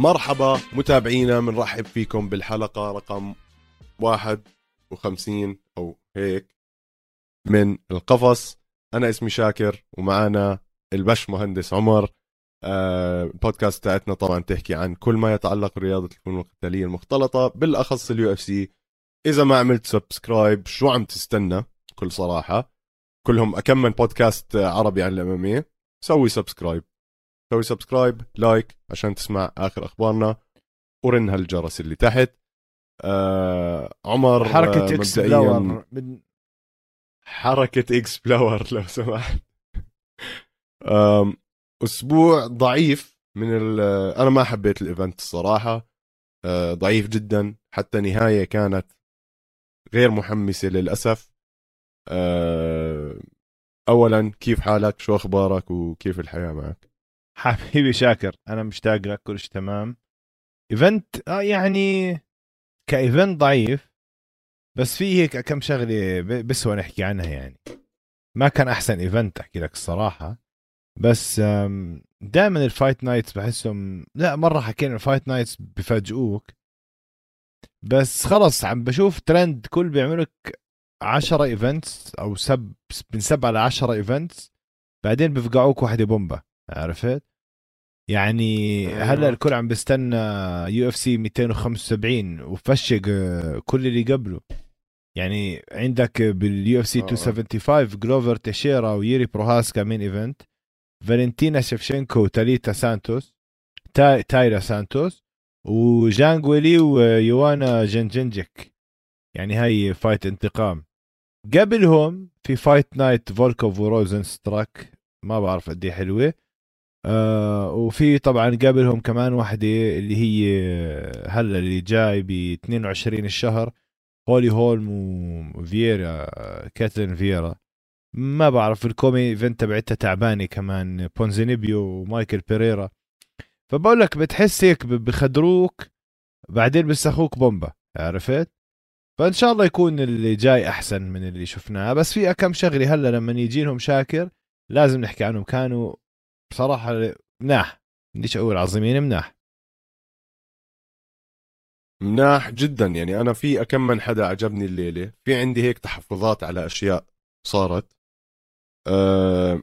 مرحبا متابعينا بنرحب فيكم بالحلقة رقم 51 أو هيك من القفص. أنا اسمي شاكر ومعنا البش مهندس عمر. آه البودكاست تاعتنا طبعا تحكي عن كل ما يتعلق برياضة الفنون القتالية المختلطة بالأخص ال UFC. إذا ما عملت subscribe شو عم تستنى؟ بكل صراحة كلهم أكم من بودكاست عربي عن ال MMA سوي subscribe. سوي subscribe like عشان تسمع آخر أخبارنا. ورن هالجرس اللي تحت. آه عمر حركة آه، إكس مبدئياً- بلاور من حركة إكس بلاور لو سمحت. أسبوع ضعيف من ال أنا ما حبيت ال event الصراحة. أه، ضعيف جدا. حتى نهاية كانت غير محمسة للأسف. أه، اولا كيف حالك؟ شو أخبارك؟ وكيف الحياة معك؟ حبيبي شاكر أنا مشتاق لك كل شيء تمام. event آه يعني ك event ضعيف بس في هيك كم شغلة بسوى نحكي عنها يعني. ما كان أحسن event أحكي لك الصراحة. بس دائما ال fight nights بحسهم لا مرة حكينا ال fight nights بفاجئوك. بس خلص عم بشوف ترند كل بيعملوا لك 10 events أو سب من سبعة ل 10 events بعدين بفقعوك واحدة بومبا عرفت؟ يعني أيوة. هلا الكل عم بيستنى UFC 275 وفشق كل اللي قبله يعني عندك بال UFC آه. 275 جلوفر تيشيرا وييري بروهاسكا main event فالنتينا شيفشينكو وتاليتا سانتوس تا... تايرا سانتوس وجانج ويلي ويوانا جنجنجك يعني هاي fight انتقام قبلهم في Fight Night فولكوف وروزن ستراك ما بعرف قد إيه حلوة آه وفي طبعا قبلهم كمان واحدة اللي هي هلا اللي جاي ب 22 الشهر هولي هولم وفييرا آه، كاترين فييرا. ما بعرف ال co-main event تبعتها تعبانة كمان بونزينيبيو ومايكل بيريرا. فبقول لك بتحس هيك بخدروك بعدين بيسخوك بومبا عرفت؟ فإن شاء الله يكون اللي جاي أحسن من اللي شفناه. بس في كم شغلة هلا لما يجي لهم شاكر لازم نحكي عنهم. كانوا بصراحة مناح. بديش أقول عظيمين مناح. مناح جدا يعني أنا في كم من حدا عجبني الليلة. في عندي هيك تحفظات على أشياء صارت. أه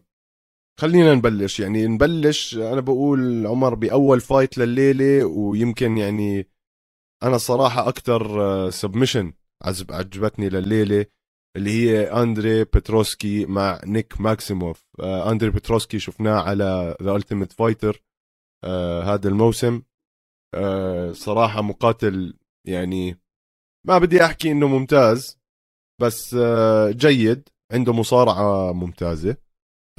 خلينا نبلش. يعني نبلش أنا بقول عمر بأول fight لليلة ويمكن يعني أنا صراحة أكثر submission عجب عجبتني لليلة. اللي هي أندري بتروسكي مع نيك ماكسيموف. آه أندري بتروسكي شفناه على The Ultimate Fighter هذا الموسم. آه صراحة مقاتل يعني ما بدي أحكي إنه ممتاز بس آه جيد عنده مصارعة ممتازة.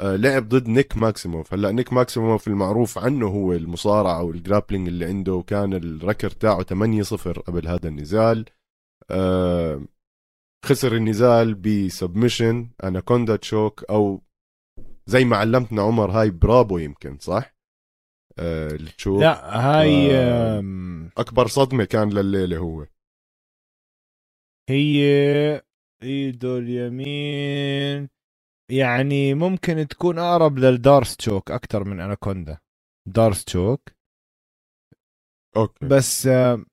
آه، لعب ضد نيك ماكسيموف. هلأ نيك ماكسيموف المعروف عنه هو المصارعة وال grappling اللي عنده وكان ال record تاعه 8-0 قبل هذا النزال. آه، خسر النزال ب submission anaconda choke أو زي ما علمتنا عمر هاي brabo يمكن صح؟ آه، لا هاي آه. أكبر صدمة كان لليلة هو هي ايده اليمين يعني ممكن تكون أقرب لل D'Arce choke أكثر من anaconda D'Arce choke okay بس آه،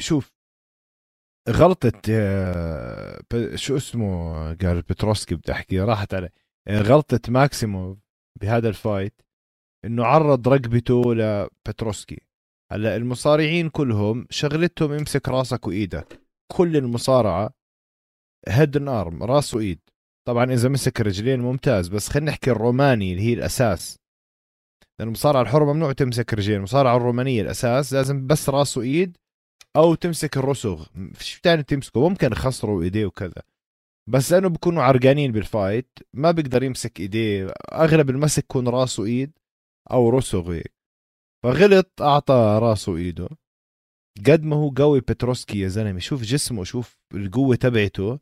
شوف غلطة آه، شو اسمه قال بتروسكي بدي أحكي راحت علي. آه، غلطة ماكسيموف بهذا ال fight إنه عرض رقبته لبتروسكي. هلأ المصارعين كلهم شغلتهم يمسك راسك وإيدك. كل المصارعة head arm راس وإيد. طبعا إذا مسك رجلين ممتاز بس خلينا نحكي الروماني اللي هي الأساس. لأن المصارعة الحرة ممنوع تمسك رجلين المصارعة الرومانية الأساس لازم بس راس وإيد أو تمسك الرسغ. فيش تاني تمسكه؟ ممكن يخسروا إيديه وكذا. بس لأنه بيكونوا عرقانين بال fight ما بيقدر يمسك إيديه. أغلب المسك يكون راسه إيد أو رسغ هيك. فغلط أعطى راسه إيده. قد ما هو قوي بتروسكي يا زلمة شوف جسمه شوف القوة تبعته.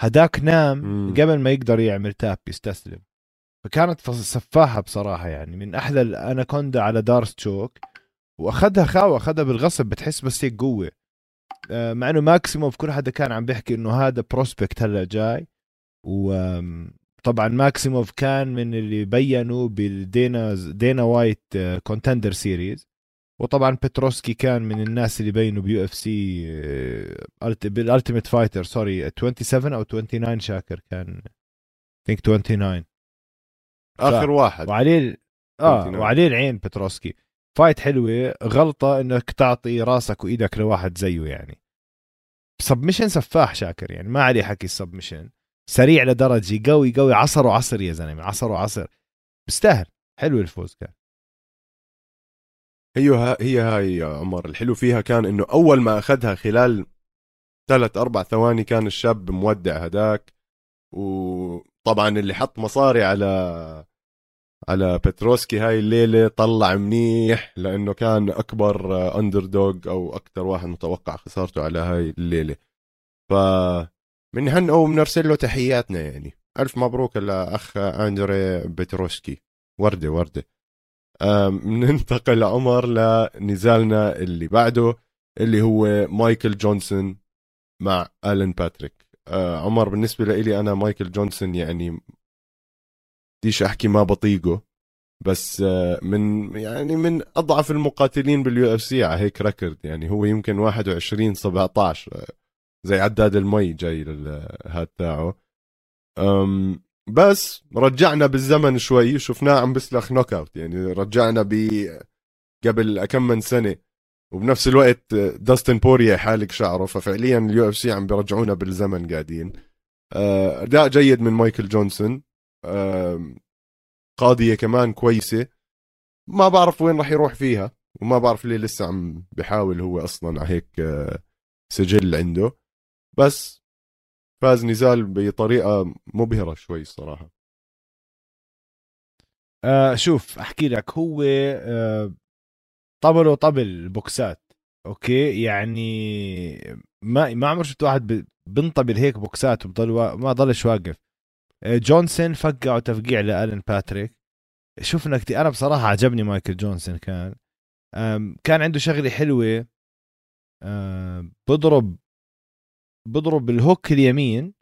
هداك نام مم. قبل ما يقدر يعمل tap يستسلم. فكانت سفاحة بصراحة يعني. من أحلى الأناكوندا على D'Arce choke وأخذها خاوه أخذها بالغصب بتحس بس هيك قوة. آه، مع إنه ماكسيموف كل حدا كان عم بيحكي إنه هذا prospect هلا جاي. وطبعا ماكسيموف كان من اللي بينوا بالدينا دينا وايت Contender Series وطبعا بتروسكي كان من الناس اللي بينوا ب UFC بال Ultimate Fighter sorry 27 أو 29 شاكر كان. think 29 آخر واحد. وعليه آه 29. وعليه العين بتروسكي fight حلوة غلطة إنك تعطي راسك وإيدك لواحد زيه يعني. submission سفاح شاكر يعني ما عليه حكي ال submission سريع لدرجة قوي قوي عصر وعصر يا زلمة عصر وعصر. بيستاهل حلو الفوز كان. هي هي هاي يا عمر. الحلو فيها كان إنه أول ما أخذها خلال ثلاث أربع ثواني كان الشاب مودع هداك. وطبعا اللي حط مصاري على على بتروسكي. هاي الليلة طلع منيح لأنه كان أكبر underdog أو أكثر واحد متوقع خسارته على هاي الليلة. ف من أو بنرسل له تحياتنا يعني. ألف مبروك لاخ أندري بتروسكي. وردة وردة. ننتقل عمر لنزالنا اللي بعده اللي هو مايكل جونسون مع الين باتريك. آه عمر بالنسبة لي أنا مايكل جونسون يعني بديش أحكي ما بطيقه بس آه من يعني من أضعف المقاتلين بال UFC على هيك record يعني هو يمكن 21 17 آه زي عداد المي جاي هاد تاعه. بس رجعنا بالزمن شوي شفناه عم بسلخ knockout يعني رجعنا ب قبل كم من سنة. وبنفس الوقت داستن بوريا حالق شعره ففعليا ال UFC عم بيرجعونا بالزمن قاعدين. أداء جيد من مايكل جونسون قاضية كمان كويسة. ما بعرف وين راح يروح فيها وما بعرف ليه لسه عم بحاول هو أصلا على هيك سجل عنده. بس فاز نزال بطريقة مبهرة شوي الصراحه آه شوف أحكي لك هو آه طبل بوكسات okay؟ يعني ما ما عمر شفت واحد بنطبل هيك بوكسات وبضل. ما ضلش واقف. آه جونسون فقعوا تفقيع لالن باتريك. شفنا كتير أنا بصراحة عجبني مايكل جونسون كان. كان عنده شغلة حلوة. بضرب بضرب ال hook اليمين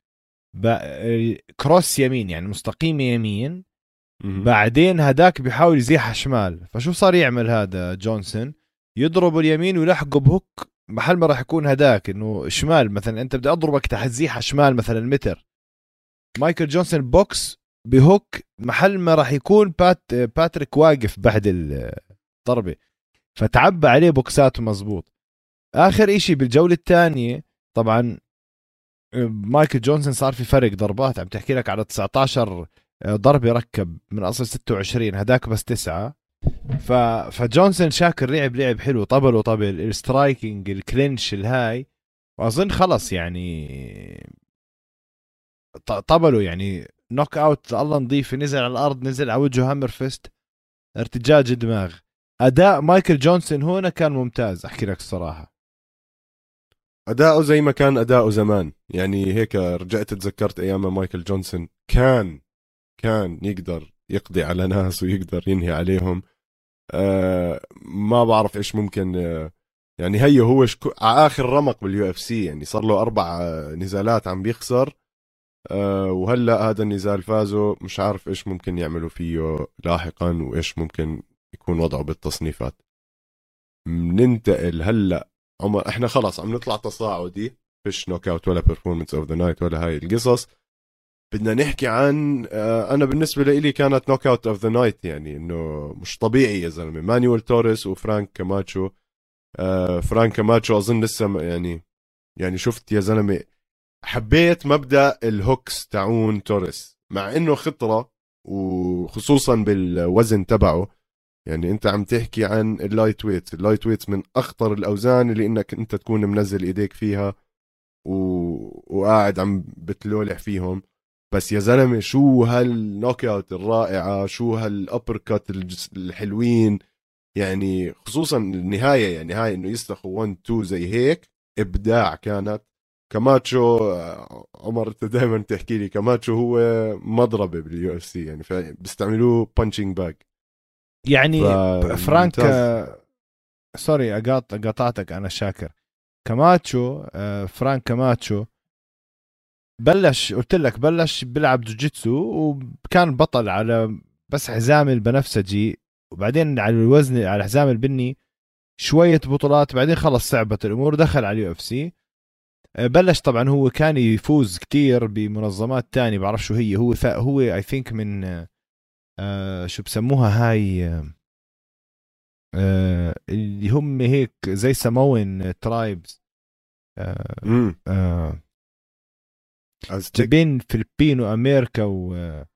cross يمين يعني مستقيمة يمين. بعدين هداك بيحاول يزيحها شمال. فشو صار يعمل هذا جونسون؟ يضرب اليمين ويلحقه ب hook محل ما راح يكون هداك إنه شمال مثلا. أنت بدي أضربك حتزيحها شمال مثلا متر. مايكل جونسون بوكس ب hook محل ما راح يكون بات باتريك واقف بعد الضربة. فتعبى عليه بوكساته مزبوط. آخر إشي بالجولة الثانية طبعا مايكل جونسون صار في فرق ضربات. عم تحكي لك على 19 ضربة ركب من أصل 26 هداك بس تسعة. ف... فجونسون شاكر لعب لعب حلو طبل وطبل. ال striking ال clinch الهاي. وأظن خلص يعني طبلوا يعني knockout الله نظيف نزل على الأرض نزل على وجهه hammer fist ارتجاج دماغ. أداء مايكل جونسون هنا كان ممتاز أحكي لك الصراحة. أداؤه زي ما كان أداؤه زمان. يعني هيك رجعت تذكرت أيام مايكل جونسون. كان كان يقدر يقضي على ناس ويقدر ينهي عليهم. آه ما بعرف إيش ممكن آه يعني هي هو شكو... على آخر رمق بال UFC يعني صار له أربع نزالات عم بيخسر. وهلأ هذا النزال فازوا مش عارف إيش ممكن يعملوا فيه لاحقا وإيش ممكن يكون وضعه بالتصنيفات. ننتقل هلأ عمر إحنا خلص عم نطلع تصاعدي. فيش knockout ولا performance of the night ولا هاي القصص. بدنا نحكي عن آه، أنا بالنسبة لي كانت knockout of the night يعني إنه مش طبيعي يا زلمة. مانويل توريس وفرانك كاماتشو آه، فرانك كاماتشو أظن لسه يعني يعني شفت يا زلمة حبيت مبدأ ال hooks تاعون توريس. مع إنه خطرة وخصوصا بالوزن تبعه. يعني أنت عم تحكي عن ال lightweight. ال lightweight من أخطر الأوزان اللي إنك أنت تكون منزل إيديك فيها و... وقاعد عم بتلولح فيهم. بس يا زلمة شو هال knockout الرائعة؟ شو هال uppercut الحلوين؟ يعني خصوصا النهاية يعني هاي إنه يستخوا 1 2 زي هيك إبداع كانت. كاماتشو عمر انت دائما تحكي لي كاماتشو هو مضربة بال UFC يعني بيستعملوه punching bag يعني ف... فرانك sorry أقاط... قطعتك أنا شاكر. كاماتشو آه، فرانك كاماتشو بلش قلت لك بلش بيلعب جوجيتسو وكان بطل على بس حزام البنفسجي وبعدين على الوزن على الحزام البني شوية بطولات بعدين خلص صعبت الأمور دخل على ال UFC. بلش طبعا هو كان يفوز كتير بمنظمات تانية بعرف شو هي. هو هو I think من آه شو بسموها هاي آه اللي هم هيك زي Samoan tribes آه آه بين فلبين وامريكا و آه.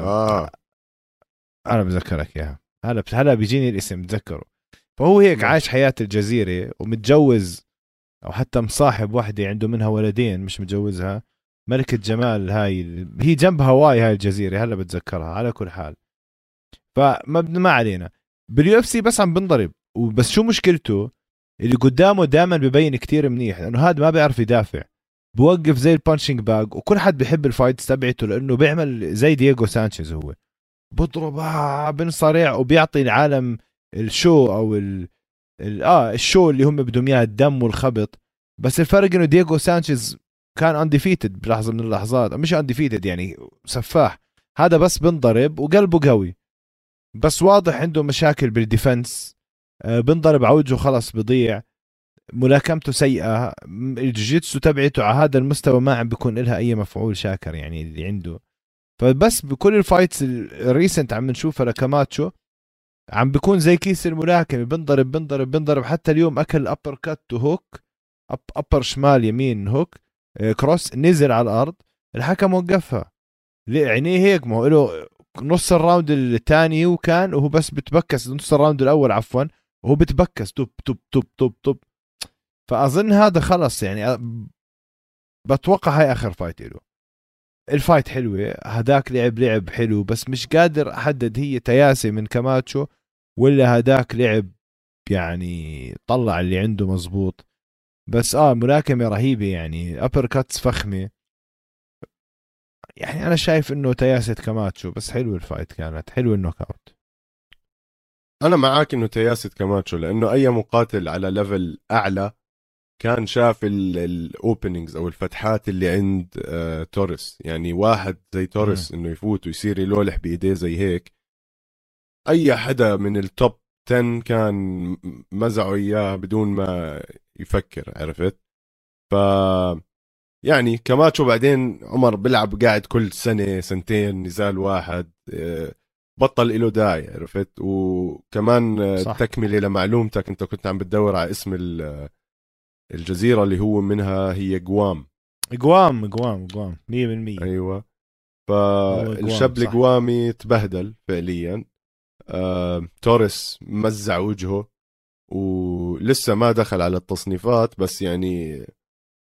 آه. أنا بذكرك إياها. هلا هلا بيجيني الاسم بتذكره. فهو هيك عايش حياة الجزيرة ومتجوز أو حتى مصاحب وحده عنده منها ولدين مش متجوزها. ملكة جمال هاي هي جنب هواي هاي الجزيرة هلا بتذكرها على كل حال. فما ما علينا. بال UFC بس عم بنضرب وبس شو مشكلته؟ اللي قدامه دائما ببين كتير منيح لأنه هذا ما بيعرف يدافع. بوقف زي ال punching bag وكل حد بيحب ال fights تبعته لأنه بيعمل زي دييغو سانشيز هو. بضرب بنصارع وبيعطي العالم ال show أو ال... آه الشو اللي هم بدهم إياه الدم والخبط. بس الفرق إنه دييغو سانشيز كان undefeated بلحظة من اللحظات. مش undefeated يعني سفاح. هذا بس بنضرب وقلبه قوي. بس واضح عنده مشاكل بال defense. آه بنضرب عوجه خلص بضيع. ملاكمته سيئة. الجوجيتسو تبعته على هذا المستوى ما عم بيكون لها أي مفعول شاكر يعني اللي عنده. فبس بكل ال fights ال recent عم نشوفها لكاماتشو عم بيكون زي كيس الملاكمة بنضرب بنضرب بنضرب حتى اليوم أكل uppercut و hook up upper شمال يمين hook cross نزل على الأرض الحكم وقفها. عينيه هيك ما هو له نص ال round الثاني وكان وهو بس بتبكس نص ال round الأول عفوا وهو بتبكس توب توب توب توب توب. فأظن هذا خلص يعني بتوقع هاي آخر fight له ال fight حلوة هداك لعب لعب حلو بس مش قادر أحدد هي تياسي من كاماتشو ولا هداك لعب يعني طلع اللي عنده مزبوط بس آه ملاكمة رهيبة يعني uppercuts فخمة. يعني أنا شايف إنه تياسة كاماتشو بس حلو ال fight كانت حلو ال knockout. أنا معاك إنه تياسة كاماتشو لأنه أي مقاتل على level أعلى كان شاف ال openings أو الفتحات اللي عند آه توريس. يعني واحد زي توريس إنه يفوت ويصير يلولح بإيديه زي هيك أي حدا من ال top 10 كان مزعه إياه بدون ما يفكر عرفت؟ ف يعني كماتشو بعدين عمر بيلعب قاعد كل سنة سنتين نزال واحد آه، بطل له داعي عرفت؟ وكمان صح. تكمله لمعلومتك أنت كنت عم بتدور على اسم الجزيرة اللي هو منها هي جوام. جوام جوام جوام 100% أيوه. فالشاب الجوامي تبهدل فعليا. آه، توريس مزع وجهه ولسه ما دخل على التصنيفات بس يعني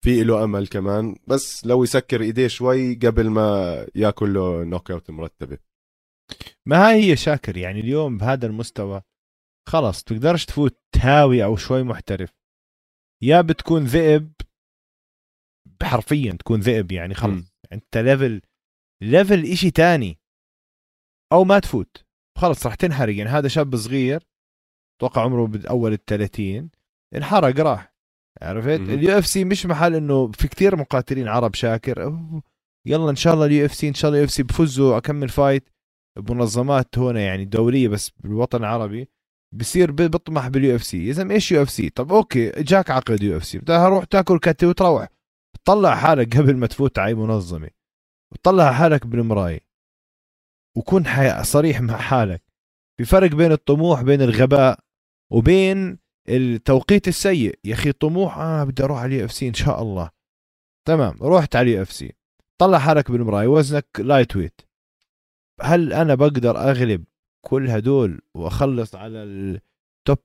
في له أمل كمان. بس لو يسكر إيديه شوي قبل ما ياكل له knockout مرتبة. ما هاي هي شاكر يعني اليوم بهذا المستوى خلص تقدرش تفوت هاوي أو شوي محترف. يا بتكون ذئب حرفيا تكون ذئب يعني خلص أنت level level إشي تاني. أو ما تفوت. خلص راح تنحرق. يعني هذا شاب صغير أتوقع عمره بأول ال 30 انحرق راح. عرفت؟ ال UFC مش محل إنه في كثير مقاتلين عرب شاكر. يلا إن شاء الله ال UFC إن شاء الله ال UFC بفوزوا أكمل fight. بمنظمات هنا يعني دولية بس بالوطن العربي. بصير بيطمح بال UFC. يا زلمه إيش UFC؟ طب أوكي جاك عقد UFC. بدها روح تاكل قتلة وتروح. طلع حالك قبل ما تفوت على منظمه وطلع حالك بالمراية. وكون صريح مع حالك. في فرق بين الطموح بين الغباء وبين التوقيت السيء. يا أخي طموح آه بدي أروح على ال UFC إن شاء الله. تمام رحت على ال UFC. طلع حالك بالمراية وزنك light weight هل أنا بقدر أغلب كل هدول وأخلص على ال top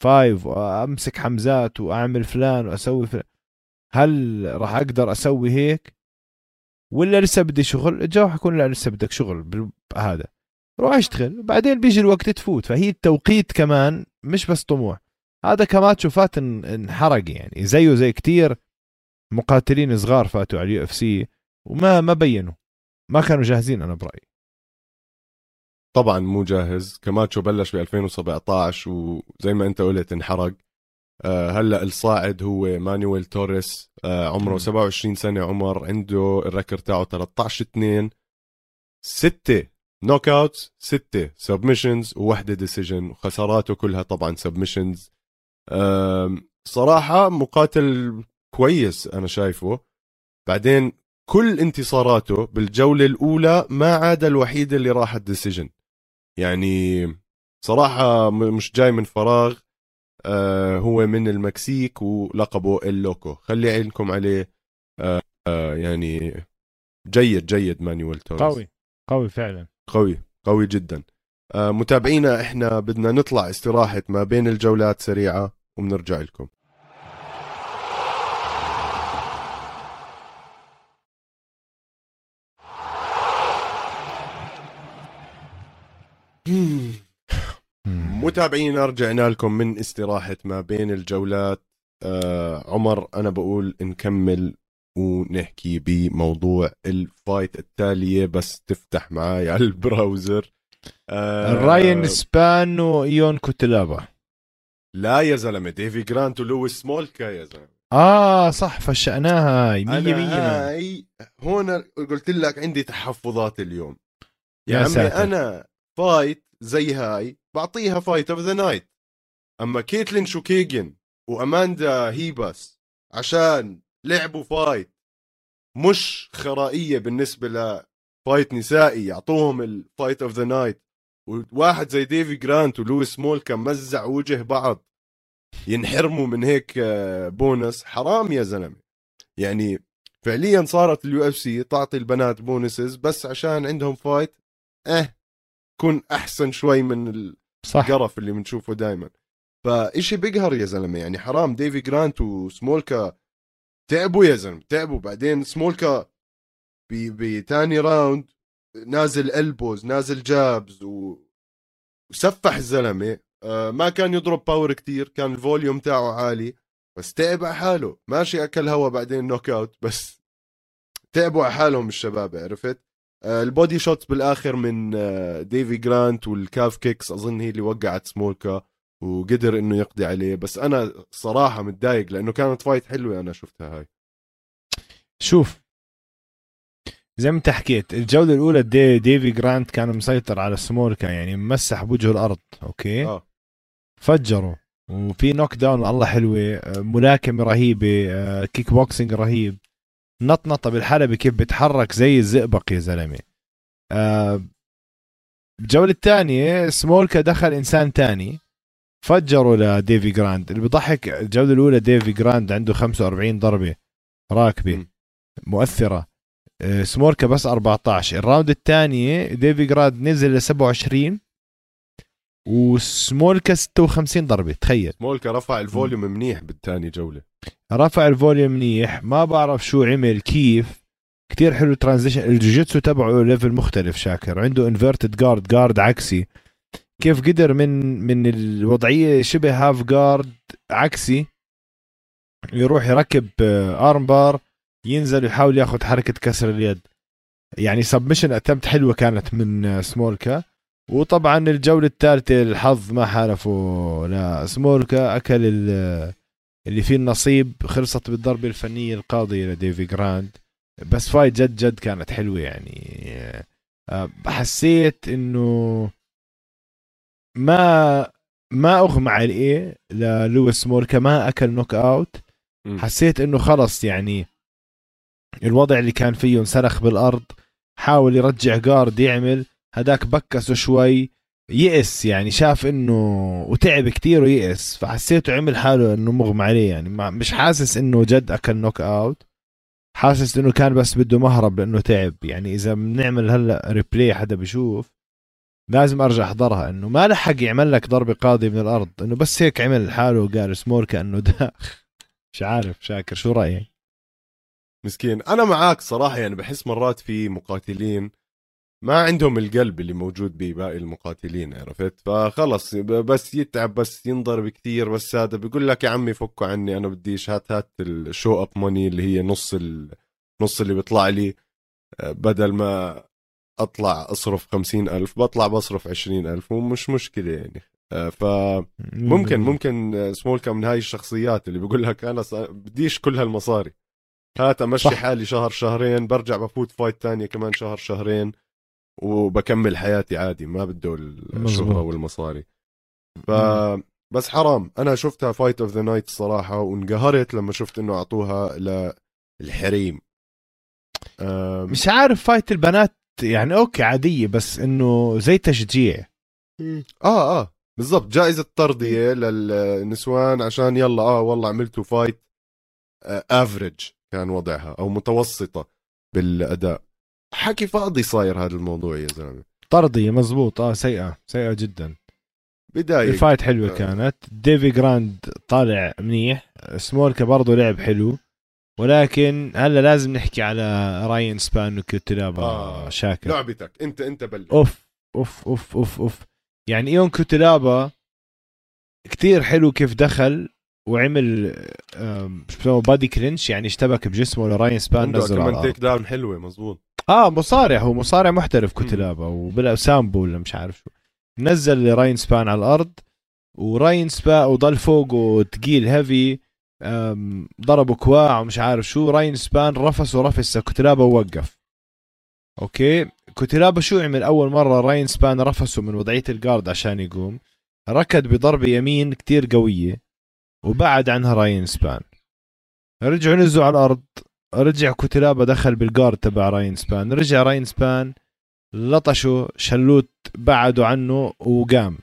five وأمسك حمزات وأعمل فلان وأسوي فلان هل راح أقدر أسوي هيك؟ ولا لسه بدي شغل الجواب حيكون لا لسه بدك شغل هذا. روح اشتغل بعدين بيجي الوقت تفوت. فهي التوقيت كمان مش بس طموح. هذا كماتشو فات انحرق يعني. زيه زي كتير مقاتلين صغار فاتوا على ال UFC وما ما بينوا. ما كانوا جاهزين أنا برأيي. طبعا مو جاهز. كماتشو بلش ب 2017 وزي ما أنت قلت انحرق. هلا الصاعد هو مانويل توريس آه عمره م. 27 سنة عمر عنده ال record تاعه 13 2 ستة knockouts ستة submissions وواحدة decision وخساراته كلها طبعا submissions صراحة مقاتل كويس أنا شايفه. بعدين كل انتصاراته بالجولة الأولى ما عدا الوحيدة اللي راحت decision يعني صراحة مش جاي من فراغ. آه هو من المكسيك ولقبه اللوكو. خلي عينكم عليه آه آه يعني جيد جيد مانويل توريس. قوي قوي فعلا. قوي قوي جدا. آه متابعينا إحنا بدنا نطلع استراحة ما بين الجولات سريعة وبنرجع لكم. متابعينا رجعنا لكم من استراحة ما بين الجولات. آه عمر أنا بقول نكمل ونحكي بموضوع الفايت التالية بس تفتح معي على البراوزر. آه راين سبان وايون كوتلابا لا يا زلمة ديفي جرانت ولويس سمولكا يا زلمة. آه صح فشأناها. هاي 100% هاي هون قلت لك عندي تحفظات اليوم. يا, يا عمي ساتر. أنا فايت زي هاي بعطيها فايت اوف ذا نايت أما كيتلين شوكيجن واماندا هيباس عشان لعبوا فايت مش خرائية بالنسبة لفايت نسائي يعطوهم الفايت اوف ذا نايت وواحد زي ديفي جرانت ولويس سمولكا مزع وجه بعض. ينحرموا من هيك آه، بونس. حرام يا زلمة. يعني فعليا صارت ال UFC تعطي البنات bonuses بس عشان عندهم fight آه كون أحسن شوي من القرف اللي بنشوفه دائما فإشي بيقهر يا زلمة؟ يعني حرام. ديفي جرانت وسمولكا تعبوا يا زلمة تعبوا. بعدين سمولكا بتاني round نازل البوز نازل jabs و... وسفح الزلمة. آه ما كان يضرب power كتير كان ال volume تاعه عالي. بس تعب على حاله. ماشي أكل هوا بعدين knockout بس تعبوا على حالهم الشباب عرفت؟ ال body shot بالآخر من آه ديفي جرانت وال calf kicks أظن هي اللي وقعت سمولكا وقدر إنه يقضي عليه. بس أنا صراحة متضايق لأنه كانت fight حلوة أنا شفتها هاي. شوف زي ما انت حكيت الجولة الأولى دي ديفي جرانت كان مسيطر على سمولكا يعني مسح بوجهه الأرض أوكي؟ آه. فجروا. وفي knockdown الله حلوة آه، ملاكمة رهيبة آه، كيك بوكسينج رهيب. نطنطه بالحلبة كيف بتحرك زي الزئبق يا زلمة. آه، الجولة الثانية سمولكا دخل إنسان تاني فجروا لديفي جرانت. اللي بضحك الجولة الأولى ديفي جرانت عنده 45 ضربة راكبة م. مؤثرة. آه، سمولكا بس 14 ال round الثانية ديفي جرانت نزل ل 27 وسمولكا 56 ضربة تخيل. سمولكا رفع ال volume منيح بالثاني جولة. رفع ال volume منيح ما بعرف شو عمل كيف. كتير حلو transition الجوجيتسو تبعه level مختلف شاكر عنده inverted guard guard عكسي. كيف قدر من من الوضعية شبه half guard عكسي يروح يركب armbar ينزل ويحاول ياخذ حركة كسر اليد. يعني submission attempt حلوة كانت من آه، سمولكا. وطبعا الجولة الثالثة الحظ ما حالفه لسمولكا أكل ال- اللي فيه النصيب خلصت بالضربة الفنية القاضية لديفي جرانت. بس fight جد جد كانت حلوة يعني. آه، حسيت إنه ما ما أغمى عليه للويس سمولكا ما أكل knockout. حسيت إنه خلص يعني. الوضع اللي كان فيه انسلخ بالأرض حاول يرجع guard يعمل. هداك بكسه شوي. يئس يعني شاف إنه وتعب كتير ويئس فحسيته عمل حاله إنه مغمى عليه يعني. مش حاسس إنه جد أكل knockout حاسس إنه كان بس بده مهرب لإنه تعب يعني. إذا بنعمل هلأ replay حدا بيشوف لازم أرجع أحضرها إنه ما لحق يعمل لك ضربه قاضيه من الأرض. إنه بس هيك عمل حاله وقال سمولكا كأنه داخ. مش عارف شاكر شو رأيك؟ مسكين. أنا معاك صراحة يعني بحس مرات في مقاتلين ما عندهم القلب اللي موجود بباقي المقاتلين عرفت؟ فخلص بس يتعب بس ينضرب كتير بس هذا بيقول لك يا عمي فكوا عني أنا بديش هات هات ال show up money اللي هي نص ال... نص اللي بيطلع لي. بدل ما أطلع أصرف خمسين ألف بطلع بصرف عشرين ألف ومش مشكلة يعني. فممكن ممكن سمولكا من هاي الشخصيات اللي بيقول لك أنا بديش كل هالمصاري. هات أمشي صح. حالي شهر شهرين برجع بفوت fight تانية كمان شهر شهرين. وبكمل حياتي عادي ما بده الشهرة. والمصاري. ف بس حرام. أنا شفتها fight of the night الصراحه وانقهرت لما شفت إنه أعطوها للحريم. مش عارف fight البنات يعني okay عادية بس إنه زي تشجيع. آه آه بالضبط. جائزة ترضية للنسوان عشان يلا آه والله عملتوا fight average كان وضعها أو متوسطة بالأداء. حكي فاضي صاير هذا الموضوع يا زلمة. ترضية مزبوط. آه سيئة. سيئة جدا. بداية. ال fight حلوة آه. كانت. ديفي جرانت طالع منيح. سمولكا برضه لعب حلو. ولكن هلا لازم نحكي على راين سبان وكوتلابا آه. شاكر. لعبتك. أنت أنت بلش. أوف أوف أوف أوف أوف. يعني إيون كوتلابا كتير حلو كيف دخل وعمل شو body clinch يعني اشتبك بجسمه لراين سبان عمل كمان take down حلوة مزبوط. آه مصارع هو مصارع محترف كوتلابا وبلا سامبو ولا مش عارف شو. نزل راين سبان على الأرض وراين سبا وضل فوقه تقيل heavy ضربه كواع ومش عارف شو. راين سبان رفس ورفس كوتلابا ووقف okay؟ كوتلابا شو عمل أول مرة راين سبان رفسه من وضعية ال guard عشان يقوم. ركض بضربة يمين كتير قوية وبعد عنها راين سبان. رجعوا نزلوا على الأرض. رجع كوتلابا دخل بال guard تبع راين سبان. رجع راين سبان لطشه شلوت بعدوا عنه وقام.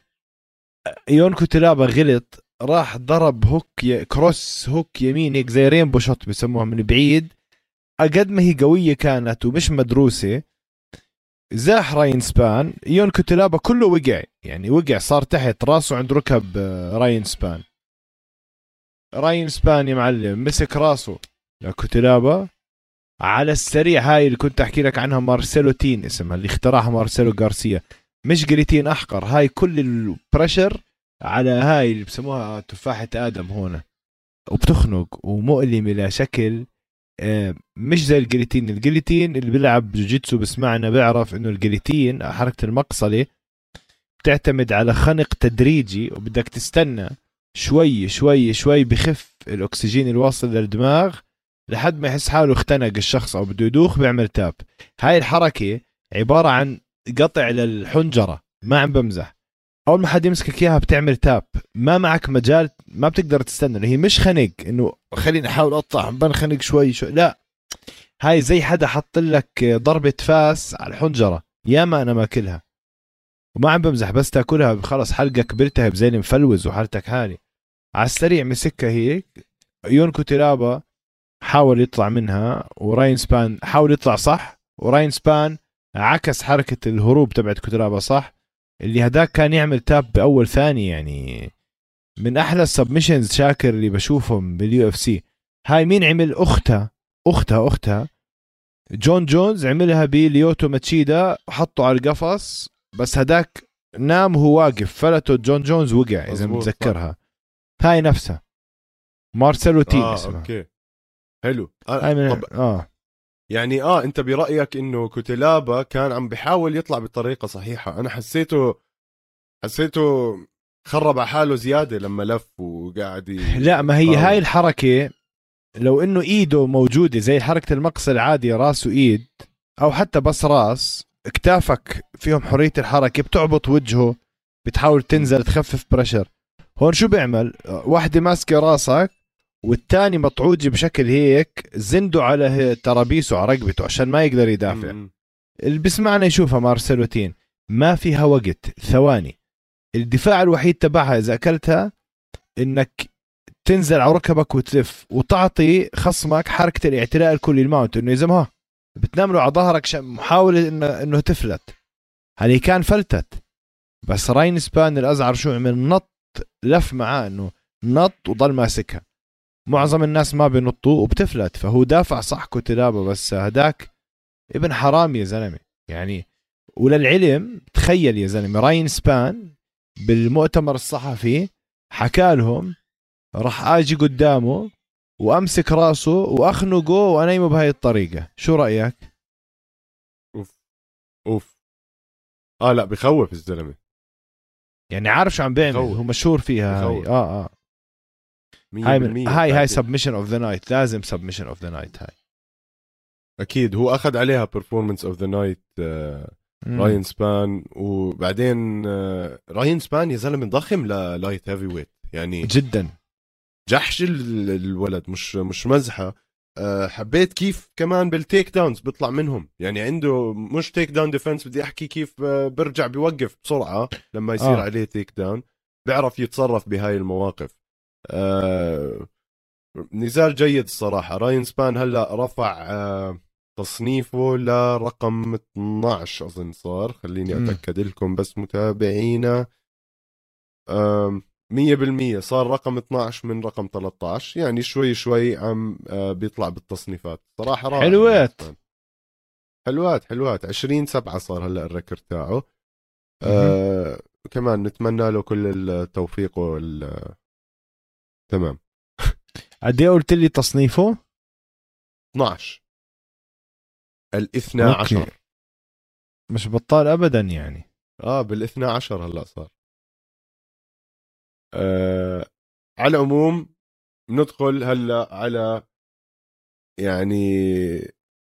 يون كوتلابا غلط راح ضرب hook ي... cross hook يمين هيك زي rainbow shot بسموها من بعيد. قد ما هي قوية كانت ومش مدروسة زاح راين سبان. يون كوتلابا كله وقع يعني وقع صار تحت راسه عند ركب آه، راين سبان. راين سبان يا معلم مسك راسه. لكوتلابا على السريع هاي اللي كنت أحكي لك عنها Marcelotine اسمها اللي اخترعها مارسيلو غارسيا. مش guillotine أحقر. هاي كل ال pressure على هاي اللي بسموها تفاحة آدم هون. وبتخنق ومؤلمة بشكل آه، مش زي ال guillotine ال guillotine اللي بيلعب جوجيتسو بسمعنا بيعرف إنه ال guillotine حركة المقصلة بتعتمد على خنق تدريجي وبدك تستنى شوي شوي شوي بخف الأكسجين الواصل للدماغ. لحد ما يحس حاله اختنق الشخص أو بده يدوخ بيعمل تاب. هاي الحركة عبارة عن قطع للحنجرة ما عم بمزح. أول ما حد يمسكك إياها بتعمل تاب. ما معك مجال ما بتقدر تستنى. هي مش خنق إنه خليني أحاول أقطع بنخنق شوي شوي لا. هاي زي حدا حط لك ضربة فاس على الحنجرة ياما أنا ماكلها. وما عم بمزح بس تاكلها خلص حلقك بيلتهب زي المفلوز وحالتك حالي على السريع مسكها هيك يون كوتيلابا حاول يطلع منها وراين سبان حاول يطلع صح وراين سبان عكس حركة الهروب تبعت كوتلابا صح اللي هداك كان يعمل tap بأول ثانية يعني. من أحلى ال submissions شاكر اللي بشوفهم بال UFC هاي مين عمل؟ أختها أختها أختها. جون جونز عملها بليوتو ماتشيدا وحطه على القفص بس هداك نام وهو واقف. فلته جون جونز وقع إذا متذكرها. هاي نفسها. Marcelotine آه اسمها. okay. حلو. آه طب آه يعني آه أنت برأيك إنه كوتيلابا كان عم بيحاول يطلع بطريقة صحيحة أنا حسيته حسيته خرب على حاله زيادة لما لف وقاعد ي- لا ما هي. هاي الحركة لو إنه إيده موجودة زي حركة المقص العادية راس وايد أو حتى بس راس اكتافك فيهم حرية الحركة بتعبط وجهه بتحاول تنزل تخفف pressure هون شو بيعمل واحدة ماسكة راسك والتاني مطعوجة بشكل هيك زنده على ترابيسه على رقبته عشان ما يقدر يدافع. اللي بسمعنا يشوفها Marcelotine ما فيها وقت. ثواني. الدفاع الوحيد تبعها إذا أكلتها إنك تنزل على ركبك وتلف وتعطي خصمك حركة الاعتلاء الكلي ال mount إنه يا ها بتنام له على ظهرك محاولة انه إنه تفلت. هذه كان فلتت؟ بس راين سبان الأزعر شو عمل؟ نط لف معاه إنه نط وضل ماسكها. معظم الناس ما بينطوا وبتفلت فهو دافع صح كوتلابا بس هداك ابن حرام يا زلمة. يعني وللعلم تخيل يا زلمة راين سبان بالمؤتمر الصحفي حكى لهم راح آجي قدامه وأمسك رأسه وأخنقه وأنيمه بهاي الطريقة. شو رأيك؟ أوف. أوف. آه لا بخوف الزلمة. يعني عارف شو عم بيعمل. هو مشهور فيها هاي. آه آه. 100% هاي من هاي هاي. submission of the night لازم submission of the night هاي أكيد هو أخذ عليها performance of the night آه،. راين سبان وبعدين آه، راين سبان يا زلمة ضخم لل light heavyweight يعني جدا جحش ال- الولد مش مش مزحة آه، حبيت كيف كمان بال takedowns بيطلع منهم يعني عنده مش takedown defense بدي أحكي كيف آه، برجع بيوقف بسرعة لما يصير آه. آه. عليه takedown بيعرف يتصرف بهاي المواقف آه نزال جيد الصراحة. راين سبان هلا رفع آه تصنيفه لرقم 12 أظن صار خليني. أتأكد لكم بس متابعينا آم، مية بالمية صار رقم 12 من رقم 13 يعني شوي شوي عم آه، بيطلع بالتصنيفات. صراحة رائع حلوات. حلوات حلوات. 20 سبعة صار هلا الريكورد تاعه. آه كمان نتمنى له كل التوفيق وال تمام. قد إيه قلت لي تصنيفه؟ 12 الاثنى. عشر. مش بطال ابدا يعني. آه بالاثنى عشر هلا صار. آه على العموم ندخل هلا على يعني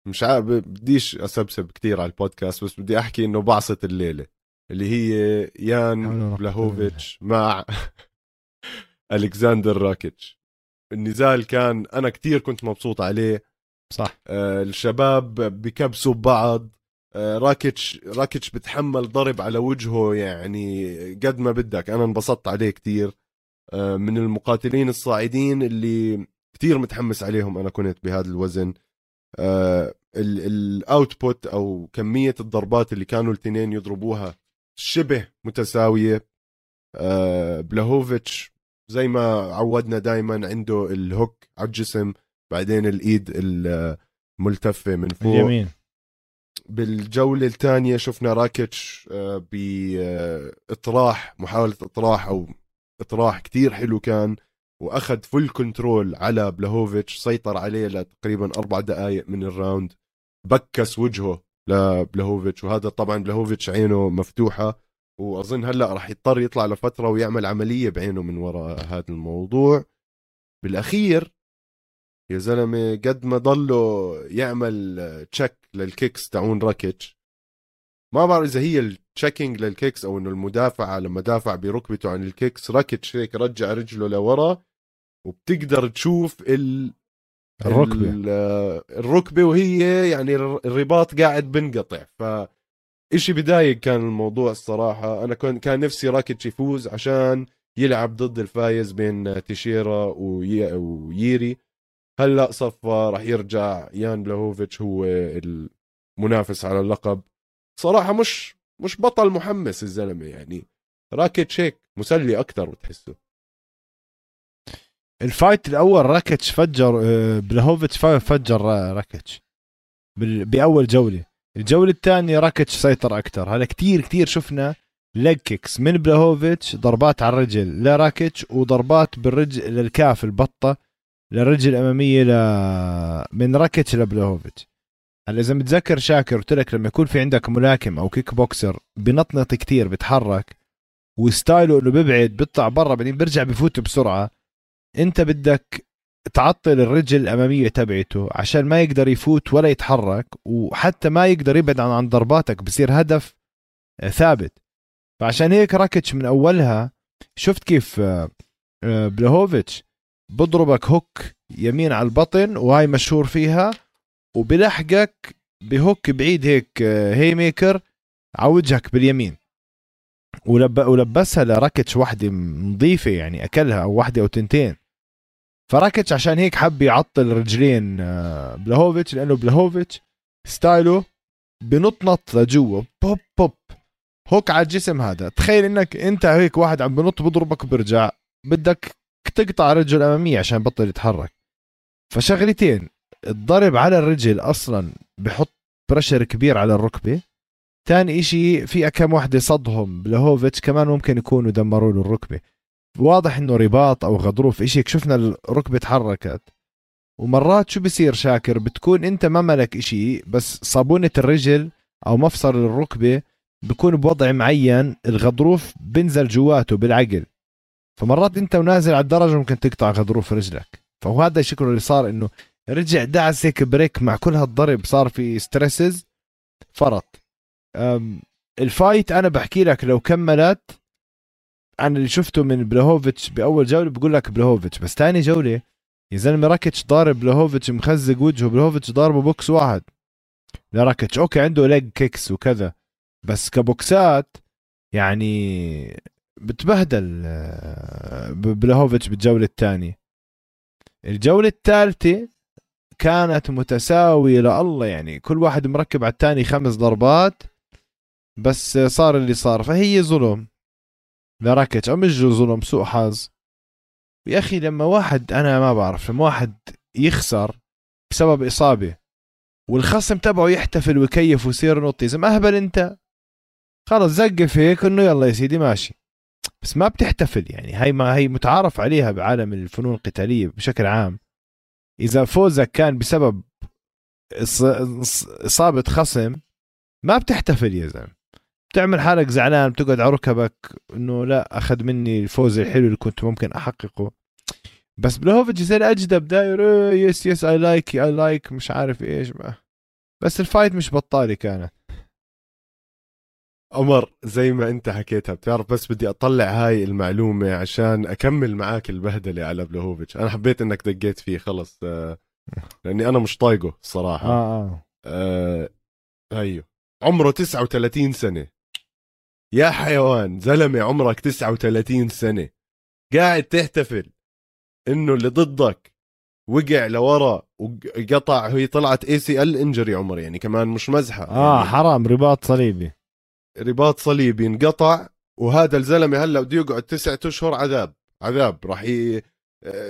مش عارف بديش أسبسب كثير على البودكاست بس بدي أحكي إنه بعصة الليلة اللي هي يان بلاهوفيتش مع الكساندر راكيتش. النزال كان أنا كثير كنت مبسوط عليه. صح. آه، الشباب بكبسوا ببعض آه، راكيتش راكيتش بتحمل ضرب على وجهه يعني قد ما بدك. أنا انبسطت عليه كتير. آه، من المقاتلين الصاعدين اللي كتير متحمس عليهم أنا كنت بهذا الوزن. ال output أو كمية الضربات اللي كانوا الاثنين يضربوها شبه متساوية. آه، بلاهوفيتش زي ما عودنا دائما عنده ال hook على الجسم بعدين الإيد الملتفة من فوق. اليمين. بالجولة الثانية شفنا راكيتش آه، بإطراح محاولة إطراح أو إطراح كتير حلو كان وأخذ full control على بلاهوفيتش سيطر عليه لتقريبا أربع دقائق من ال round بكس وجهه لبلاهوفيتش وهذا طبعا بلاهوفيتش عينه مفتوحة. وأظن هلأ راح يضطر يطلع لفترة ويعمل عملية بعينه من وراء هذا الموضوع بالأخير يا زلمة قد ما ضله يعمل check لل kicks تاعون راكيتش ما بعرف إذا هي ال checking لل kicks أو إنه المدافع لما دافع بركبته عن ال kicks راكيتش هيك رجع رجله لورا وبتقدر تشوف ال الركبة. ال- الركبة وهي يعني الرباط قاعد بنقطع ف إشي بدايق كان الموضوع الصراحة أنا كان كان نفسي راكيتش يفوز عشان يلعب ضد الفايز بين تيشيرا وي- وييري. هلأ صفى راح يرجع يان بلاهوفيتش هو المنافس على اللقب. صراحة مش مش بطل محمس الزلمة يعني. راكيتش هيك مسلي أكثر بتحسه. ال fight الأول راكيتش فجر آه، بلاهوفيتش فجر را- راكيتش بأول جولة. الجولة الثانية راكيتش سيطر أكثر هلا كتير كتير شفنا leg kicks من بلاهوفيتش ضربات على الرجل لراكيتش وضربات بالرجل لل calf البطة للرجل الأمامية ل من راكيتش لبلاهوفيتش. هلا إذا متذكر شاكر قلت لك لما يكون في عندك ملاكم أو kick boxer بنطنط كتير بتحرك و style ه إنه بيبعد بيطلع برا بعدين بيرجع بفوت بسرعة أنت بدك تعطل الرجل الأمامية تبعته عشان ما يقدر يفوت ولا يتحرك وحتى ما يقدر يبعد عن عن ضرباتك بصير هدف آه، ثابت. فعشان هيك راكتش من أولها. شفت كيف آه، آه، بلاهوفيتش بضربك hook يمين على البطن وهاي مشهور فيها وبلحقك ب hook بعيد هيك haymaker على وجهك باليمين. ولب ولبسها لراكتش واحدة نظيفة يعني أكلها أو واحدة أو تنتين. فراكتش عشان هيك حب يعطل رجلين آه، بلاهوفيتش لأنه بلاهوفيتش style ه بنط نط لجوا بوب بوب. hook على الجسم هذا. تخيل إنك أنت هيك واحد عم بنط بضربك وبرجع بدك تقطع رجله الاماميه عشان يبطل يتحرك. فشغلتين الضرب على الرجل أصلا بحط pressure كبير على الركبة. ثاني إشي في كم واحدة صدهم بلاهوفيتش كمان ممكن يكونوا دمروا له الركبة. واضح إنه رباط أو غضروف هيك شفنا الركبة تحركت. ومرات شو بصير شاكر؟ بتكون أنت ما ملك إشي بس صابونة الرجل أو مفصل الركبة بكون بوضع معين الغضروف بنزل جواته بالعقل. فمرات أنت ونازل على الدرجة ممكن تقطع غضروف رجلك. فهو هذا شكله اللي صار إنه رجع دعس هيك break مع كل هالضرب صار في stresses فرط. ال fight أنا بحكي لك لو كملت أنا اللي شفته من بلاهوفيتش بأول جولة بقول لك بلاهوفيتش بس تاني جولة يا زلمة راكيتش ضارب بلاهوفيتش مخزق وجهه بلاهوفيتش ضاربه بوكس واحد. لراكيتش okay عنده leg kicks وكذا بس كبوكسات يعني بتبهدل آه، بلاهوفيتش بالجولة الثانية الجولة الثالثة كانت متساوية لله يعني كل واحد مركب على الثاني خمس ضربات بس صار اللي صار فهي ظلم. لراكيتش مش ظلم سوء حظ. يا أخي لما واحد أنا ما بعرف لما واحد يخسر بسبب إصابة والخصم تبعه يحتفل ويكيف ويصير نط إذا ما اهبل أنت خلص زقف هيك إنه يلا يا سيدي ماشي. بس ما بتحتفل يعني هاي ما هي متعارف عليها بعالم الفنون القتالية بشكل عام. إذا فوزك كان بسبب إصابة خصم ما بتحتفل يا زلمة. بتعمل حالك زعلان بتقعد على ركبك إنه لا أخذ مني الفوز الحلو اللي كنت ممكن أحققه. بس بلاهوفيتش زي الأجدب داير yes yes I like I like مش عارف إيش ما. بس ال fight مش بطالي كانت. عمر زي ما أنت حكيتها بتعرف بس بدي أطلع هاي المعلومة عشان أكمل معاك البهدلة على بلاهوفيتش أنا حبيت إنك دقيت فيه خلص آه، لأني أنا مش طايقه الصراحه آه آه. آه أيوه. عمره 39 سنة. يا حيوان زلمة عمرك 39 سنة. قاعد تحتفل إنه اللي ضدك وقع لورا وقطع هي طلعت اي سي ال انجري عمر يعني كمان مش مزحة. آه يعني حرام رباط صليبي. رباط صليبي انقطع وهذا الزلمة هلأ بده يقعد تسعة أشهر عذاب عذاب. راح ي...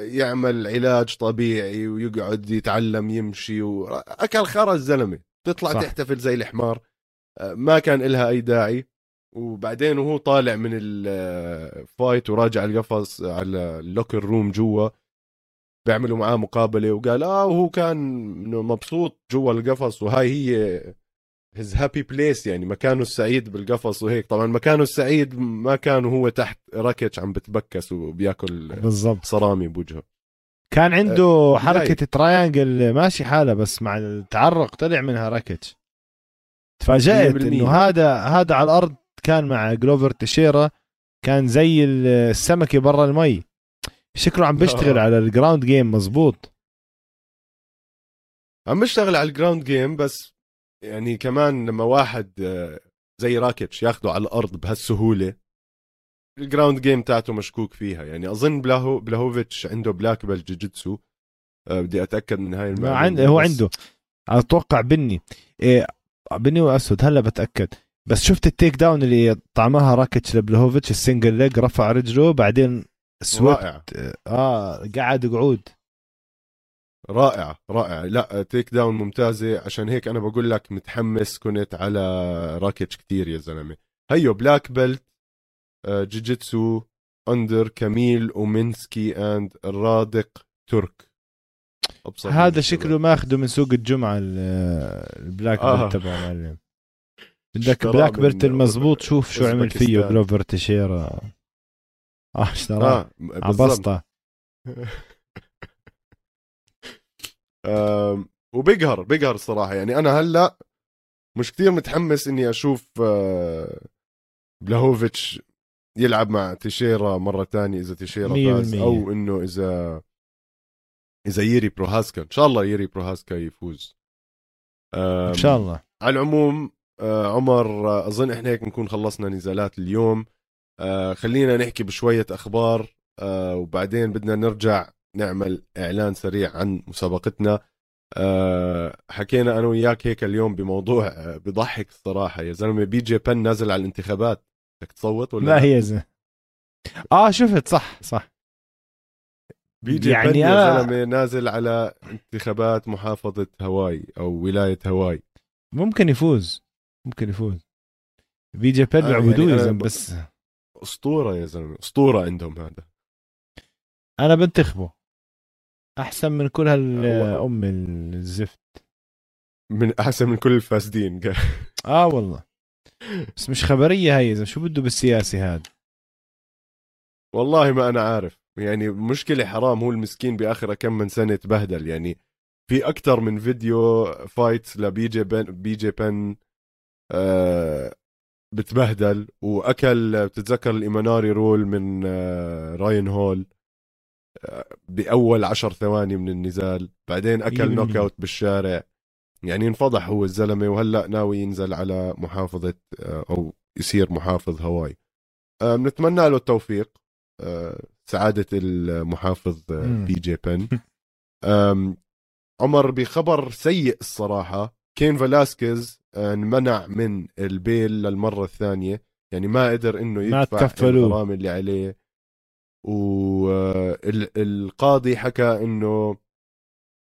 يعمل علاج طبيعي ويقعد يتعلم يمشي واكل خرا الزلمه تطلع صح. صح. تحتفل زي الحمار. آه، ما كان إلها أي داعي. وبعدين وهو طالع من ال fight وراجع القفص على ال locker room جوا. بيعملوا معاه مقابلة وقال آه وهو كان مبسوط جوا القفص وهاي هي his happy place يعني مكانه السعيد بالقفص وهيك. طبعا مكانه السعيد ما كان وهو تحت راكيتش عم بتبكس وبياكل بالضبط. صرامي بوجهه. كان عنده بداية. حركة triangle ماشي حاله بس مع التعرق طلع منها راكيتش. تفاجأت 100%. إنه هذا هذا على الأرض كان مع جلوفر تيشيرا كان زي السمكة برا المي. شكله عم بيشتغل. على ال ground game مزبوط. عم بشتغل على ال ground game بس يعني كمان لما واحد آه، زي راكيتش ياخده على الأرض بهالسهولة ال ground game تاعته مشكوك فيها. يعني أظن بلاهو بلاهوفيتش عنده black belt جوجيتسو بدي أتأكد من هاي المعلومة عند هو عنده. أتوقع بني. إيه بني وأسود هلا بتأكد. بس شفت ال takedown اللي طعمها راكيتش لبلهوفيتش ال single leg رفع رجله بعدين sweep رائع. آه قعد قعود رائعة رائعة لا takedown ممتازة. عشان هيك أنا بقول لك متحمس كنت على راكيتش كتير يا زلمة. هيو بلاك بيلت آه، جوجيتسو أندر كميل ومينسكي أند الرادق ترك هذا شكله كده. ماخده من سوق الجمعة ال- البلاك آه. بيلت تبعه معلم. بدك بلاك من بيلت المزبوط شوف شو عمل فيه. جلوفر تشيرا. آه اشتراه. آه عبسطه وبيقهر بيقهر الصراحة يعني أنا هلأ مش كتير متحمس إني أشوف آه، بلاهوفيتش يلعب مع تيشيرا مرة تانية إذا تيشيرا فاز. أو إنه إذا إذا ييري بروهاسكا. إن شاء الله ييري بروهاسكا يفوز. إن شاء الله. على العموم عمر آه، أظن إحنا هيك نكون خلصنا نزالات اليوم. آه، خلينا نحكي بشوية أخبار. آه، وبعدين بدنا نرجع نعمل إعلان سريع عن مسابقتنا. آه، حكينا أنا وياك هيك اليوم بموضوع آه، بضحك الصراحة. يا زلمة بي جي بن نازل على الانتخابات. بدك تصوت ولا لا؟ هي زي. آه شفت صح صح. بي جي يعني بن يا زلمة نازل على انتخابات محافظة هاواي أو ولاية هاواي. ممكن يفوز. ممكن يفوز. بي جي بيل آه، بيعبدوه يعني يا ب- بس. أسطورة يا زلمة أسطورة عندهم هذا. أنا بنتخبه. أحسن من كل هالام الزفت. من أحسن من كل الفاسدين. آه والله. بس مش خبرية هي اذا شو بده بالسياسة هذا والله ما أنا عارف. يعني مشكلة حرام هو المسكين بآخر كم من سنة تبهدل. يعني في أكثر من فيديو فايت لبي جي بن بي جي بن بتبهدل وأكل بتتذكر الإيماناري roll من آه، راين هول آه، بأول عشر ثواني من النزال بعدين أكل knockout بالشارع. يعني انفضح هو الزلمة وهلأ ناوي ينزل على محافظة أو يصير محافظ هواي بنتمنى له التوفيق سعادة المحافظ بي جي بن. عمر بخبر سيء الصراحة كين فلاسكيز انمنع من ال bail للمرة الثانية. يعني ما قدر إنه يدفع الغرامة اللي عليه. والقاضي حكى إنه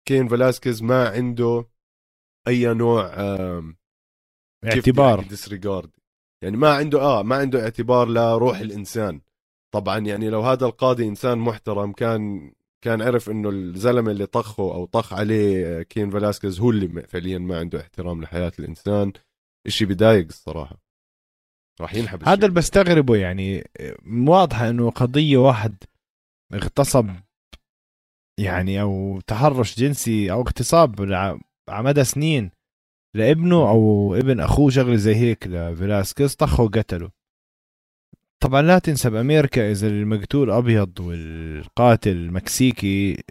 كين فلاسكيز ما عنده أي نوع اعتبار. disregard يعني ما عنده آه ما عنده اعتبار لروح الإنسان. طبعا يعني لو هذا القاضي إنسان محترم كان كان عرف إنه الزلمة اللي طخه أو طخ عليه كين فلاسكيز هو اللي فعليا ما عنده احترام لحياة الإنسان. إشي بضايق الصراحة. راح ينحب هذا اللي بستغربه يعني واضحة إنه قضية واحد اغتصب يعني أو تحرش جنسي أو اغتصاب على مدى سنين لابنه أو ابن أخوه شغلة زي هيك لفلاسكيز طخه وقتله. طبعا لا تنسى بأمريكا إذا المقتول أبيض والقاتل مكسيكي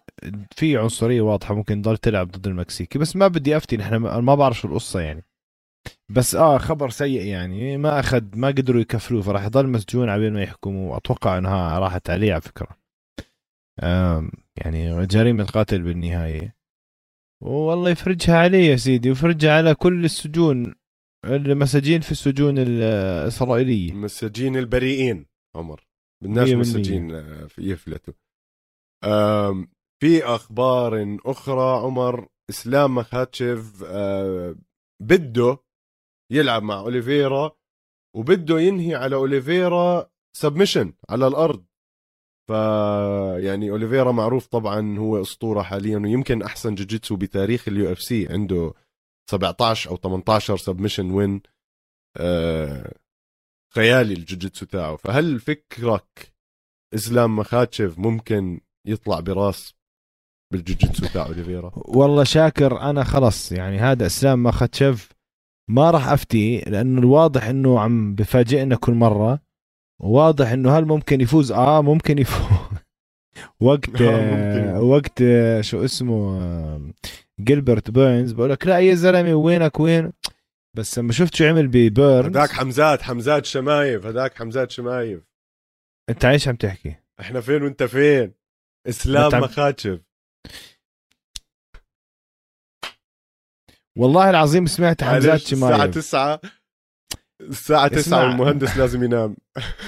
في عنصرية واضحة ممكن تضل تلعب ضد المكسيكي. بس ما بدي أفتي نحن ما بعرف شو القصة يعني. بس آه خبر سيء يعني ما اخذ ما قدروا يكفلوه فراح يضل مسجون على ما يحكموا. أتوقع إنها راحت عليه على فكرة. يعني جريمة قاتل بالنهاية. والله يفرجها عليه يا سيدي ويفرجها على كل السجون. المساجين في السجون الإسرائيلية. المساجين البريئين عمر. بدناش مساجين آه، يفلتوا. في أخبار أخرى عمر. إسلام مخاتشيف آه، بده يلعب مع أوليفيرا وبده ينهي على أوليفيرا submission على الأرض. ف يعني أوليفيرا معروف طبعا هو أسطورة حاليا ويمكن أحسن جوجيتسو بتاريخ ال UFC. عنده 17 أو 18 submission وين آه خيالي الجوجيتسو تاعه فهل فكرك إسلام مخاتشف ممكن يطلع براس بالجوجيتسو تاع اوليفيرا والله شاكر أنا خلص يعني هذا إسلام مخاتشف ما راح أفتي لأنه الواضح إنه عم بفاجئنا كل مرة. واضح إنه هل ممكن يفوز؟ آه ممكن يفوز. وقت آه وقت آه شو اسمه جيلبرت بيرنز بقول لك لا يا زلمة وينك وين؟ بس لما شفت شو عمل ببيرنز هذاك حمزات حمزات شمايف هذاك حمزات شمايف. انت إيش عم تحكي؟ إحنا فين وانت فين؟ اسلام عم... مخاتشف. والله العظيم سمعت حمزات شمايف. الساعة 9 الساعة 9 والمهندس لازم ينام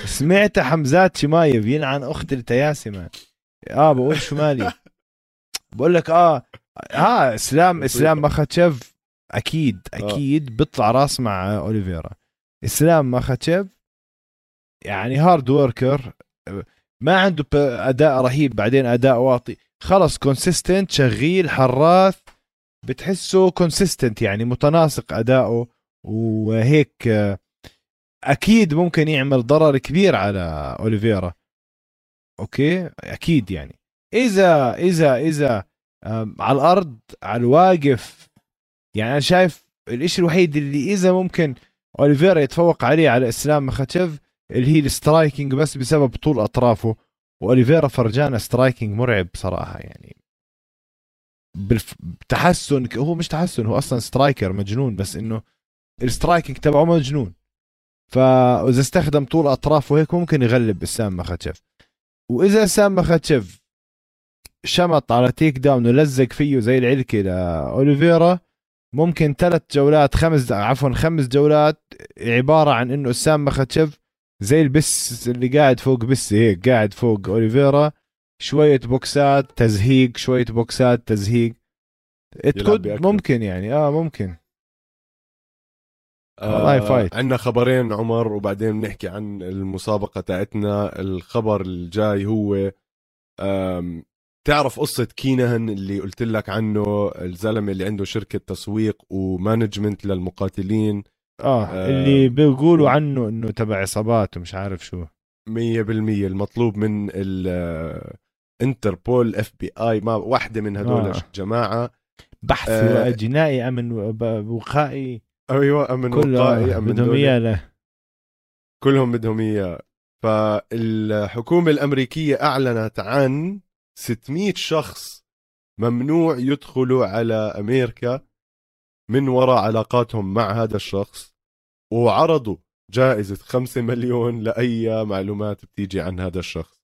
سمعت حمزات شمايف يلعن اخت التياسمة. آه بقول شمالي بقول لك آه ها اسلام إسلام مخاتشيف أكيد آه. أكيد بيطلع راس مع أوليفيرا. إسلام مخاتشيف يعني hard worker ما عنده أداء رهيب بعدين أداء واطي. خلص consistent شغيل حراث بتحسه consistent يعني متناسق أداؤه وهيك أكيد ممكن يعمل ضرر كبير على أوليفيرا. أوكي؟ أكيد يعني. اذا اذا إذا على الأرض على الواقف. يعني أنا شايف الإشي الوحيد اللي إذا ممكن أوليفيرا يتفوق عليه على إسلام مخاتشيف اللي هي ال striking بس بسبب طول أطرافه. وأوليفيرا فرجانا striking مرعب صراحة يعني. بتحسن هو مش تحسن هو أصلا striker مجنون بس إنه ال striking تبعه مجنون. فاذا استخدم طول أطرافه هيك ممكن يغلب إسلام مخاتشيف وإذا إسلام مخاتشيف شمط على takedown ولزق فيه زي العلكه لاوليفيرا ممكن ثلاث جولات خمس عفوا خمس جولات عبارة عن إنه اسام مخاتشيف زي البس اللي قاعد فوق بس هيك قاعد فوق أوليفيرا. شوية بوكسات تزهيق شوية بوكسات تزهيق. ممكن يعني آه ممكن. والله آه فايت عندنا خبرين عمر وبعدين بنحكي عن المسابقة تاعتنا. الخبر الجاي هو تعرف قصة كينهن اللي قلت لك عنه الزلمة اللي عنده شركة تسويق و management للمقاتلين. آه, آه اللي بيقولوا عنه إنه تبع عصابات ومش عارف شو. مية بالمية. المطلوب من الانتربول FBI ما واحدة من هدول آه. جماعة. بحث آه جنائي أمن وقائي أيوه أمن وقائي أمن بدهم. إياه له كلهم بدهم إياه. فالحكومة الأمريكية أعلنت عن 600 شخص ممنوع يدخلوا على أمريكا من وراء علاقاتهم مع هذا الشخص وعرضوا جائزة 5 مليون لأي معلومات بتيجي عن هذا الشخص.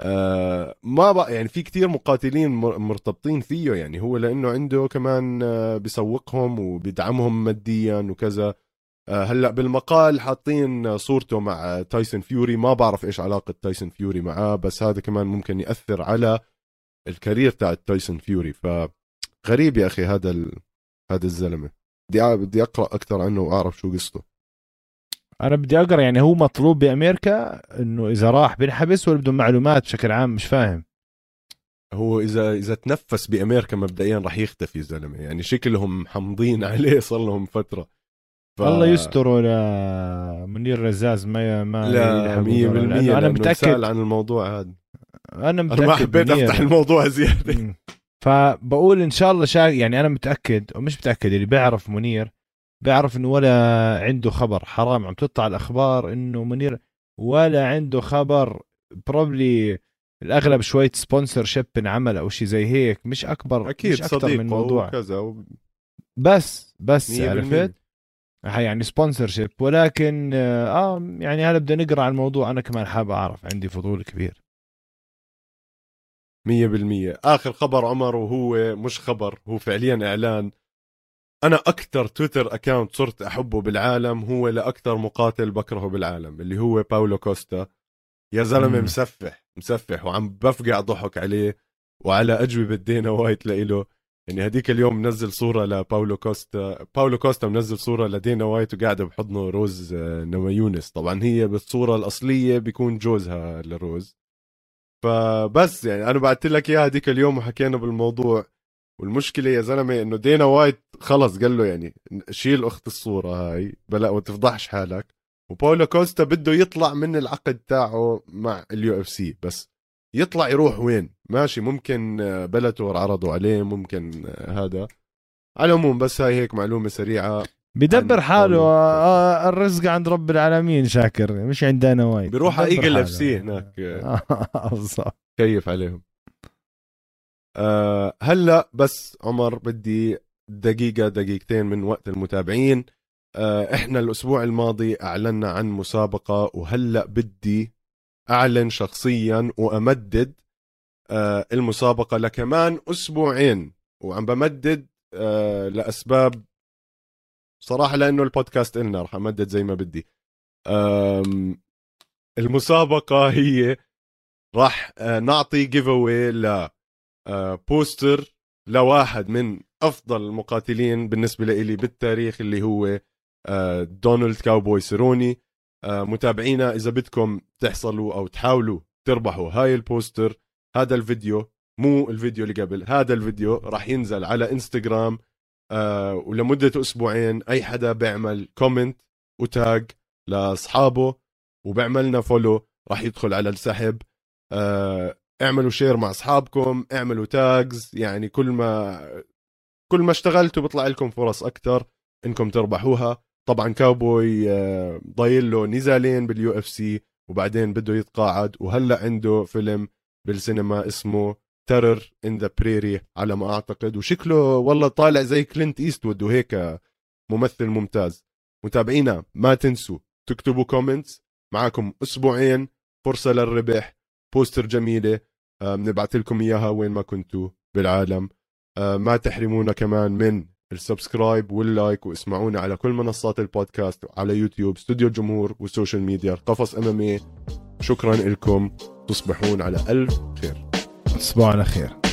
آه ما بقى يعني في كتير مقاتلين مر- مرتبطين فيه يعني هو لأنه عنده كمان آه بيسوقهم وبيدعمهم ماديا وكذا. هلا بالمقال حاطين صورته مع تايسون فيوري. ما بعرف إيش علاقة تايسون فيوري معاه بس هذا كمان ممكن يأثر على ال career تاع تايسون فيوري. فغريب يا أخي هذا ال... هذا الزلمة. بدي بدي أقرأ أكثر عنه وأعرف شو قصته. أنا بدي أقرأ يعني هو مطلوب بأمريكا إنه إذا راح بينحبس ولا بدهم معلومات بشكل عام مش فاهم. هو اذا إذا تنفس بأمريكا مبدئيا راح يختفي الزلمة. يعني شكلهم محمضين عليه صار لهم فترة. ف... الله يستر ولا منير رزاز ما ما لا 100% يلحقوا ضرر. لأنه أنا متأكد عن الموضوع هذا. أنا متأكد أنا ما حبيت منير- أفتح الموضوع زيادة. فبقول إن شاء الله شا... يعني أنا متأكد ومش متأكد اللي بيعرف منير بيعرف إنه ولا عنده خبر. حرام عم تطلع الأخبار إنه منير ولا عنده خبر. بروبلي الأغلب شوية سبونسر شيب انعمل أو شيء زي هيك. مش أكبر أكيد مش أكثر صديق من موضوع. وكذا و... بس بس 100% عرفت؟ يعني sponsorship ولكن آه يعني هلا بدنا نقرأ عن الموضوع. أنا كمان حابب أعرف عندي فضول كبير. مية بالمية. آخر خبر عمر وهو مش خبر هو فعليا إعلان. أنا أكتر Twitter account صرت أحبه بالعالم هو لأكتر مقاتل بكرهه بالعالم اللي هو باولو كوستا. يا زلمة مم. مسفح مسفح وعم بفقع ضحك عليه وعلى أجوبة دانا وايت لإله. يعني هديك اليوم منزل صورة لباولو كوستا. باولو كوستا منزل صورة لدانا وايت وقاعدة بحضنه روز آه، نامايونس طبعا هي بالصورة الأصلية بيكون جوزها لروز. فبس يعني أنا بعثت لك إياها هذيك اليوم وحكينا بالموضوع. والمشكلة يا زلمة إنه دانا وايت خلص قال له يعني شيل أخت الصورة هاي بلا وتفضحش حالك. وباولو كوستا بده يطلع من العقد تاعه مع ال UFC. بس يطلع يروح وين؟ ماشي ممكن آه، بيلاتور عرضوا عليه ممكن آه، هذا. على العموم بس هاي هيك معلومة سريعة. بدبر حاله باولو آه، الرزق عند رب العالمين شاكر. مش عند دانا وايت. بيروح على Eagle FC هناك. آه، آه، بالضبط. كيف عليهم. أه هلأ بس عمر بدي دقيقة دقيقتين من وقت المتابعين. أه إحنا الأسبوع الماضي أعلنا عن مسابقة وهلأ بدي أعلن شخصيا وأمدد أه المسابقة لكمان أسبوعين. وعم بمدد أه لأسباب صراحة لأنه البودكاست إلنا رح أمدد زي ما بدي. المسابقة هي راح آه، نعطي giveaway ل آه، poster لواحد من أفضل المقاتلين بالنسبة لي بالتاريخ اللي هو آه، دونالد كاوبوي سيروني آه، متابعينا إذا بدكم تحصلوا أو تحاولوا تربحوا هاي ال poster هذا الفيديو مو الفيديو اللي قبل هذا الفيديو راح ينزل على إنستغرام آه، ولمدة أسبوعين أي حدا بيعمل comment و tag لأصحابه وبيعملنا follow راح يدخل على السحب. آه، اعملوا share مع أصحابكم اعملوا tags يعني كل ما كل ما اشتغلتوا بيطلع لكم فرص أكثر إنكم تربحوها. طبعا كاوبوي آه، ضايل له نزالين بال UFC وبعدين بده يتقاعد. وهلأ عنده فيلم بالسينما اسمه Terror on the Prairie على ما أعتقد. وشكله والله طالع زي كلينت إيستوود وهيك ممثل ممتاز. متابعينا ما تنسوا تكتبوا comments معكم أسبوعين فرصة للربح poster جميلة. آه، بنبعث لكم إياها وين ما كنتوا بالعالم. آه، ما تحرمونا كمان من ال subscribe وال like واسمعونا على كل منصات البودكاست على يوتيوب استوديو الجمهور وال social media قفص MMA شكرا لكم تصبحون على ألف خير. تصبحوا على خير.